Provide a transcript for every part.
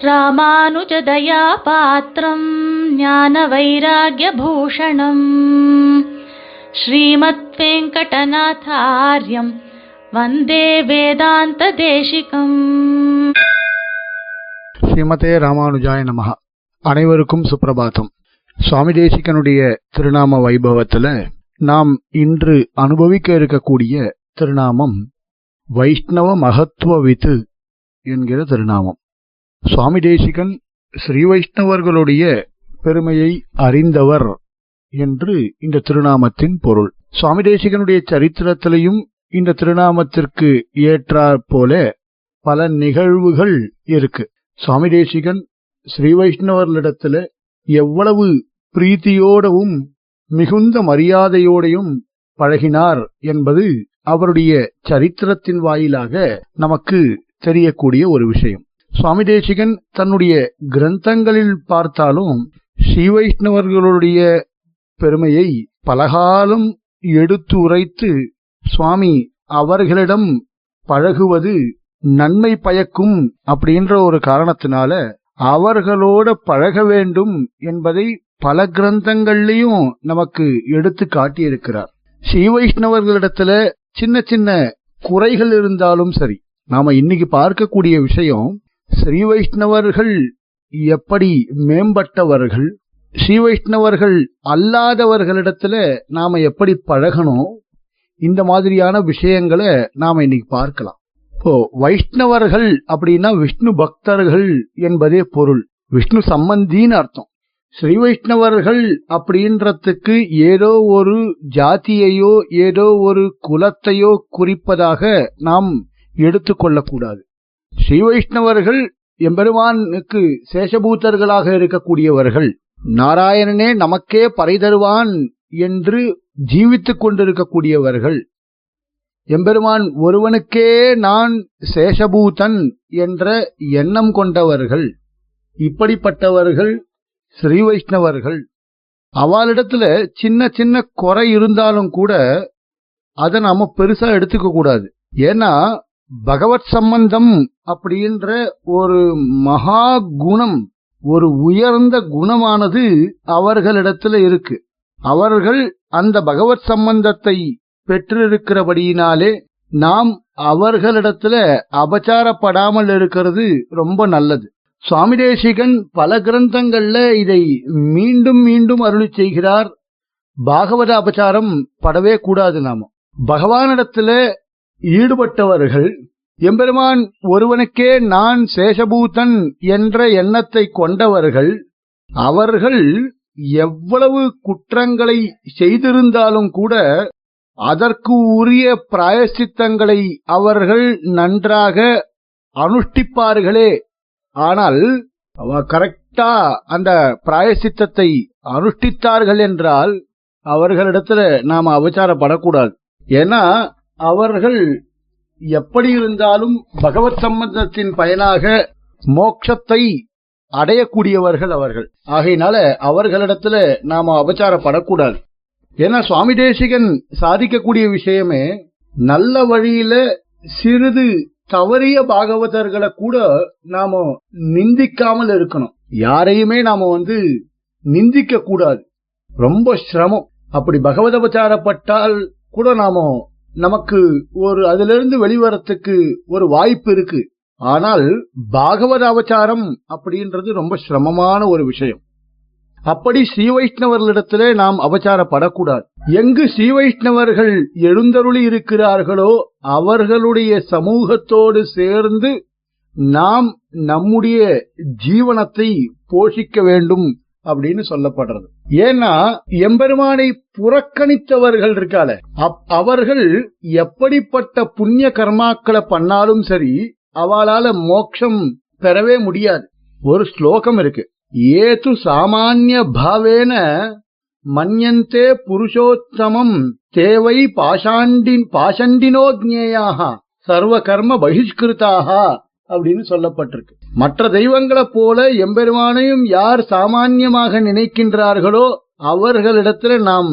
ராமானுஜதயா பாத்திரம் ஞான வைராகியபூஷணம் ஸ்ரீமத் வெங்கடநாதாரியம் வந்தே வேதாந்த தேசிகம் ஸ்ரீமதே ராமானுஜாய நமஹ அனைவருக்கும் சுப்பிரபாதம் சுவாமி தேசிகனுடைய திருநாம வைபவத்துல நாம் இன்று அனுபவிக்க இருக்கக்கூடிய திருநாமம் வைஷ்ணவ மகத்துவ வித்து என்கிற திருநாமம். சுவாமி தேசிகன் ஸ்ரீ வைஷ்ணவர்களுடைய பெருமையை அறிந்தவர் என்று இந்த திருநாமத்தின் பொருள். சுவாமி தேசிகனுடைய சரித்திரத்திலையும் இந்த திருநாமத்திற்கு ஏற்றாற் போல பல நிகழ்வுகள் இருக்கு. சுவாமி தேசிகன் ஸ்ரீ வைஷ்ணவர்களிடத்துல எவ்வளவு பிரீத்தியோடவும் மிகுந்த மரியாதையோடையும் பழகினார் என்பது அவருடைய சரித்திரத்தின் வாயிலாக நமக்கு தெரியக்கூடிய ஒரு விஷயம். சுவாமி தேசிகன் தன்னுடைய கிரந்தங்களில் பார்த்தாலும் ஸ்ரீவைஷ்ணவர்களுடைய பெருமையை பலகாலம் எடுத்து உரைத்து சுவாமி அவர்களிடம் பழகுவது நன்மை பயக்கும் அப்படின்ற ஒரு காரணத்தினால அவர்களோட பழக வேண்டும் என்பதை பல கிரந்தங்கள்லயும் நமக்கு எடுத்து காட்டியிருக்கிறார். ஸ்ரீவைஷ்ணவர்களிடத்துல சின்ன சின்ன குறைகள் இருந்தாலும் சரி நாம இன்னைக்கு பார்க்கக்கூடிய விஷயம் ஸ்ரீ வைஷ்ணவர்கள் எப்படி மேம்பட்டவர்கள் ஸ்ரீ வைஷ்ணவர்கள் அல்லாதவர்களிடத்துல நாம எப்படி பழகணும் இந்த மாதிரியான விஷயங்களை நாம இன்னைக்கு பார்க்கலாம். இப்போ வைஷ்ணவர்கள் அப்படின்னா விஷ்ணு பக்தர்கள் என்பதே பொருள். விஷ்ணு சம்பந்தின்னு அர்த்தம். ஸ்ரீ வைஷ்ணவர்கள் அப்படின்றதுக்கு ஏதோ ஒரு ஜாதியையோ ஏதோ ஒரு குலத்தையோ குறிப்பதாக நாம் எடுத்துக்கொள்ளக்கூடாது. ஸ்ரீ வைஷ்ணவர்கள் எம்பெருமானுக்கு சேஷபூத்தர்களாக இருக்கக்கூடியவர்கள் நாராயணனே நமக்கே பறைதருவான் என்று ஜீவித்துக் கொண்டிருக்கக்கூடியவர்கள். எம்பெருமான் ஒருவனுக்கே நான் சேஷபூதன் என்ற எண்ணம் கொண்டவர்கள். இப்படிப்பட்டவர்கள் ஸ்ரீ வைஷ்ணவர்கள் அவளிடத்துல சின்ன சின்ன குறை இருந்தாலும் கூட அதை நாம பெருசா எடுத்துக்க கூடாது. ஏன்னா பகவத் சம்பந்தம் அப்படின்ற ஒரு மகா குணம் ஒரு உயர்ந்த குணமானது அவர்களிடத்துல இருக்கு. அவர்கள் அந்த பகவத் சம்பந்தத்தை பெற்றிருக்கிறபடியினாலே நாம் அவர்களிடத்துல அபச்சாரப்படாமல் இருக்கிறது ரொம்ப நல்லது. சுவாமி தேசிகன் பல கிரந்தங்கள்ல இதை மீண்டும் மீண்டும் அருளி செய்கிறார். பாகவத அபச்சாரம் படவே கூடாது நாம. பகவானிடத்துல ஈடுபட்டவர்கள் எம்பெருமான் ஒருவனுக்கே நான் சேஷபூதன் என்ற எண்ணத்தை கொண்டவர்கள் அவர்கள் எவ்வளவு குற்றங்களை செய்திருந்தாலும் கூட அதற்கு உரிய பிராயசித்தங்களை அவர்கள் நன்றாக அனுஷ்டிப்பார்களே. ஆனால் அவ கரெக்டா அந்த பிராயசித்தத்தை அனுஷ்டித்தார்கள் என்றால் அவர்களிடத்துல நாம அவச்சாரப்படக்கூடாது ஏன்னா அவர்கள் எப்படி இருந்தாலும் பகவத் சம்பந்தத்தின் பயனாக மோட்சத்தை அடையக்கூடியவர்கள் அவர்கள். ஆகையினால அவர்களிடத்துல நாம அபச்சாரப்படக்கூடாது. ஏன்னா சுவாமி தேசிகன் சாதிக்கக்கூடிய விஷயமே நல்ல வழியில சிறிது தவறிய பாகவதர்களை கூட நாம நிந்திக்காமல் இருக்கணும். யாரையுமே நாம வந்து நிந்திக்க கூடாது ரொம்ப சிரமம். அப்படி பகவதபச்சாரப்பட்டால் கூட நாம நமக்கு ஒரு அதிலிருந்து வெளிவரத்துக்கு ஒரு வாய்ப்பு இருக்கு. ஆனால் பாகவத அவச்சாரம் அப்படின்றது ரொம்ப சிரமமான ஒரு விஷயம். அப்படி ஸ்ரீ வைஷ்ணவர்களிடத்திலே நாம் அவச்சாரப்படக்கூடாது எங்கு ஸ்ரீ வைஷ்ணவர்கள் எழுந்தருளி இருக்கிறார்களோ அவர்களுடைய சமூகத்தோடு சேர்ந்து நாம் நம்முடைய ஜீவனத்தை போஷிக்க வேண்டும் அப்படின்னு சொல்லப்படுறது. ஏன்னா எம்பெருமானை புறக்கணித்தவர்கள் இருக்கால அவர்கள் எப்படிப்பட்ட புண்ணிய கர்மாக்களை பண்ணாலும் சரி அவளால மோட்சம் பெறவே முடியாது. ஒரு ஸ்லோகம் இருக்கு. ஏது சாமானிய பாவேன மன்யந்தே புருஷோத்தமம் தேவை பாஷாண்டின் பாஷண்டினோ ஜேயாக சர்வ கர்ம பகிஷ்கிருத்தாக அப்படின்னு சொல்லப்பட்டிருக்கு. மற்ற தெய்வங்களைப் போல எம்பெருமானையும் யார் சாமான்யமாக நினைக்கின்றார்களோ அவர்களிடத்துல நாம்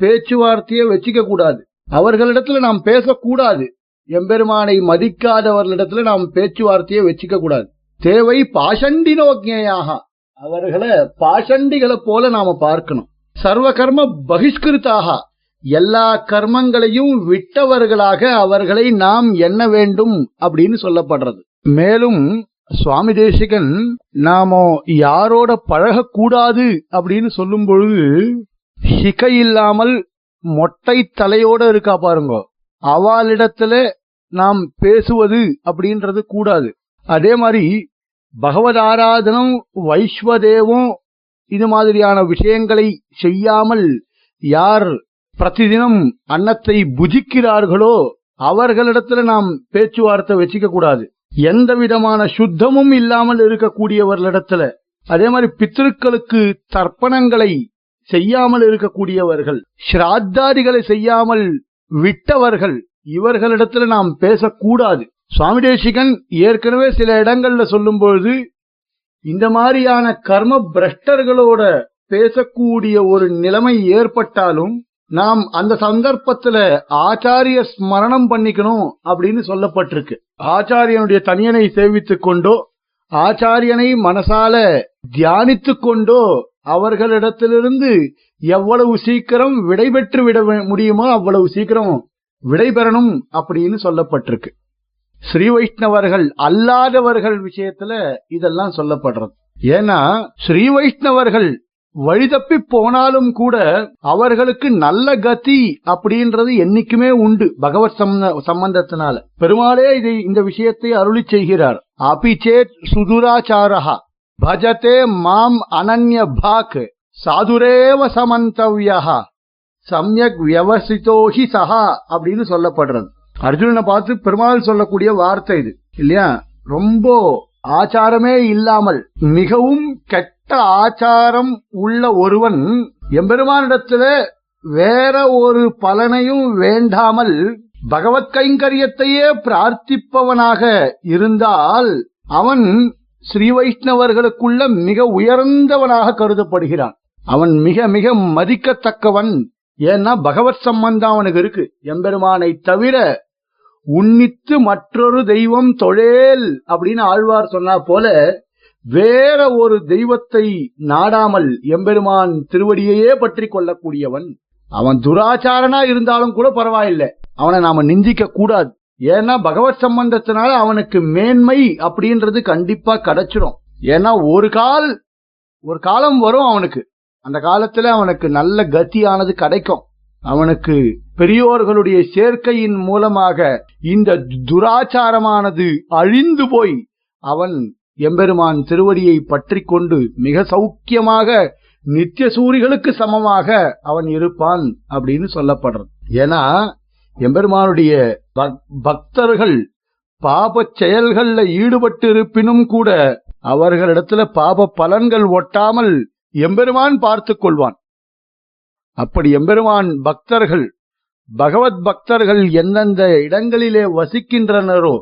பேச்சுவார்த்தையை வச்சுக்க கூடாது. அவர்களிடத்துல நாம் பேசக்கூடாது. எம்பெருமானை மதிக்காதவர்களிடத்துல நாம் பேச்சுவார்த்தையை வச்சுக்க கூடாது. தேவை பாஷண்டினோஜ்ஞையாக அவர்களை பாஷண்டிகளை போல நாம பார்க்கணும். சர்வ கர்ம பகிஷ்கிருத்தாக. எல்லா கர்மங்களையும் விட்டவர்களாக அவர்களை நாம் எண்ண வேண்டும் அப்படின்னு சொல்லப்படுறது. மேலும் சுவாமி தேசிகன் நாம யாரோட பழகக்கூடாது அப்படின்னு சொல்லும் பொழுது சிகை இல்லாமல் மொட்டை தலையோட இருக்கா பாருங்க. அவளிடத்துல நாம் பேசுவது அப்படின்றது கூடாது. அதே மாதிரி பகவத் ஆராதனம் வைஸ்வதேவம் இது மாதிரியான விஷயங்களை செய்யாமல் யார் பிரதிதினம் அன்னத்தை புஜிக்கிறார்களோ அவர்களிடத்துல நாம் பேச்சுவார்த்தை வச்சுக்க கூடாது எந்த விதமான சுத்தமும் இல்லாமல் இருக்கக்கூடியவர்களிடத்துல அதே மாதிரி பித்திருக்களுக்கு தர்ப்பணங்களை செய்யாமல் இருக்கக்கூடியவர்கள் ஸ்ராத்தாதிகளை செய்யாமல் விட்டவர்கள் இவர்களிடத்துல நாம் பேசக்கூடாது. சுவாமி தேசிகன் ஏற்கனவே சில இடங்கள்ல சொல்லும் பொழுது இந்த மாதிரியான கர்ம பிரஷ்டர்களோட பேசக்கூடிய ஒரு நிலைமை ஏற்பட்டாலும் நாம் அந்த சந்தர்ப்பத்துல ஆச்சாரிய ஸ்மரணம் பண்ணிக்கணும் அப்படின்னு சொல்லப்பட்டிருக்கு. ஆச்சாரியனுடைய தனியனை சேவித்துக் கொண்டோ ஆச்சாரியனை மனசால தியானித்துக் கொண்டோ அவர்களிடத்திலிருந்து எவ்வளவு சீக்கிரம் விடைபெற்று விட முடியுமோ அவ்வளவு சீக்கிரம் விடைபெறணும் அப்படின்னு சொல்லப்பட்டிருக்கு. ஸ்ரீ வைஷ்ணவர்கள் அல்லாதவர்கள் விஷயத்துல இதெல்லாம் சொல்லப்படுறது. ஏன்னா ஸ்ரீ வைஷ்ணவர்கள் வழிதப்பி போனாலும் கூட அவர்களுக்கு நல்ல கதி அப்படின்றது என்னைக்குமே உண்டு பகவத் சம்பந்தத்தினால. பெருமாளே இதை இந்த விஷயத்தை அருளி செய்கிறார். அபிச்சேத் சுதுராச்சாரா பஜதே மாம் அனன்ய பாக் சாதுரேவ சமந்தவ்யா சமயக் வியவசித்தோஹி சஹா அப்படின்னு சொல்லப்படுறது. அர்ஜுனனை பார்த்து பெருமாள் சொல்லக்கூடிய வார்த்தை இது இல்லையா? ரொம்ப ஆச்சாரமே இல்லாமல் மிகவும் கெட்ட ஆச்சாரம் உள்ள ஒருவன் எம்பெருமானிடத்துல வேற ஒரு பலனையும் வேண்டாமல் பகவத் கைங்கரியத்தையே பிரார்த்திப்பவனாக இருந்தால் அவன் ஸ்ரீ வைஷ்ணவர்களுக்குள்ள மிக உயர்ந்தவனாக கருதப்படுகிறான். அவன் மிக மிக மதிக்கத்தக்கவன். ஏன்னா பகவத் சம்பந்தம் அவனுக்கு இருக்கு. எம்பெருமானை தவிர உன்னித்து மற்றொரு தெய்வம் தொழேல் அப்படின்னு ஆழ்வார் சொன்னா போல வேற ஒரு தெய்வத்தை நாடாமல் எம்பெருமான் திருவடியையே பற்றி கொள்ளக்கூடியவன் அவன் துராச்சாரனா இருந்தாலும் கூட பரவாயில்லை. அவனை நாம நிந்திக்க கூடாது. ஏன்னா பகவத் சம்பந்தத்தினால அவனுக்கு மேன்மை அப்படின்றது கண்டிப்பா கிடைச்சிடும் ஏன்னா ஒரு கால் ஒரு காலம் வரும் அவனுக்கு. அந்த காலத்துல அவனுக்கு நல்ல கத்தியானது கிடைக்கும். அவனுக்கு பெரியோர்களுடைய சேர்க்கையின் மூலமாக இந்த துராச்சாரமானது அழிந்து போய் அவன் எம்பெருமான் திருவடியை பற்றி கொண்டு மிக சௌக்கியமாக நித்திய சூரிகளுக்கு சமமாக அவன் இருப்பான் அப்படின்னு சொல்லப்படுறது. ஏன்னா எம்பெருமானுடைய பக்தர்கள் பாப செயல்கள்ல ஈடுபட்டு இருப்பினும் கூட அவர்களிடத்துல பாப பலன்கள் ஒட்டாமல் எம்பெருமான் பார்த்து கொள்வான். அப்படி எம்பெருமான் பக்தர்கள் பகவத் பக்தர்கள் எந்தெந்த இடங்களிலே வசிக்கின்றனரோ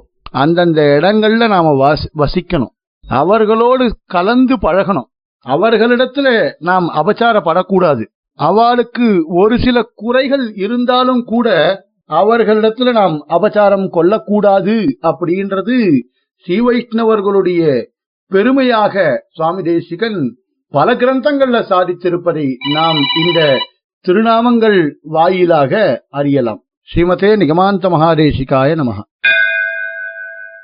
அந்தந்த இடங்கள்ல நாம வசிக்கணும். அவர்களோடு கலந்து பழகணும். அவர்களிடத்துல நாம் அபச்சாரப்படக்கூடாது. அவளுக்கு ஒரு சில குறைகள் இருந்தாலும் கூட அவர்களிடத்துல நாம் அபச்சாரம் கொள்ளக்கூடாது அப்படின்றது ஸ்ரீ வைஷ்ணவர்களுடைய பெருமையாக சுவாமி தேசிகன் பல கிரந்தங்கள்ல சாதித்திருப்பதை நாம் இந்த திருநாமங்கள் வாயிலாக அறியலாம். ஸ்ரீமதே நிகமாந்த மகாதேசிகாய நமகா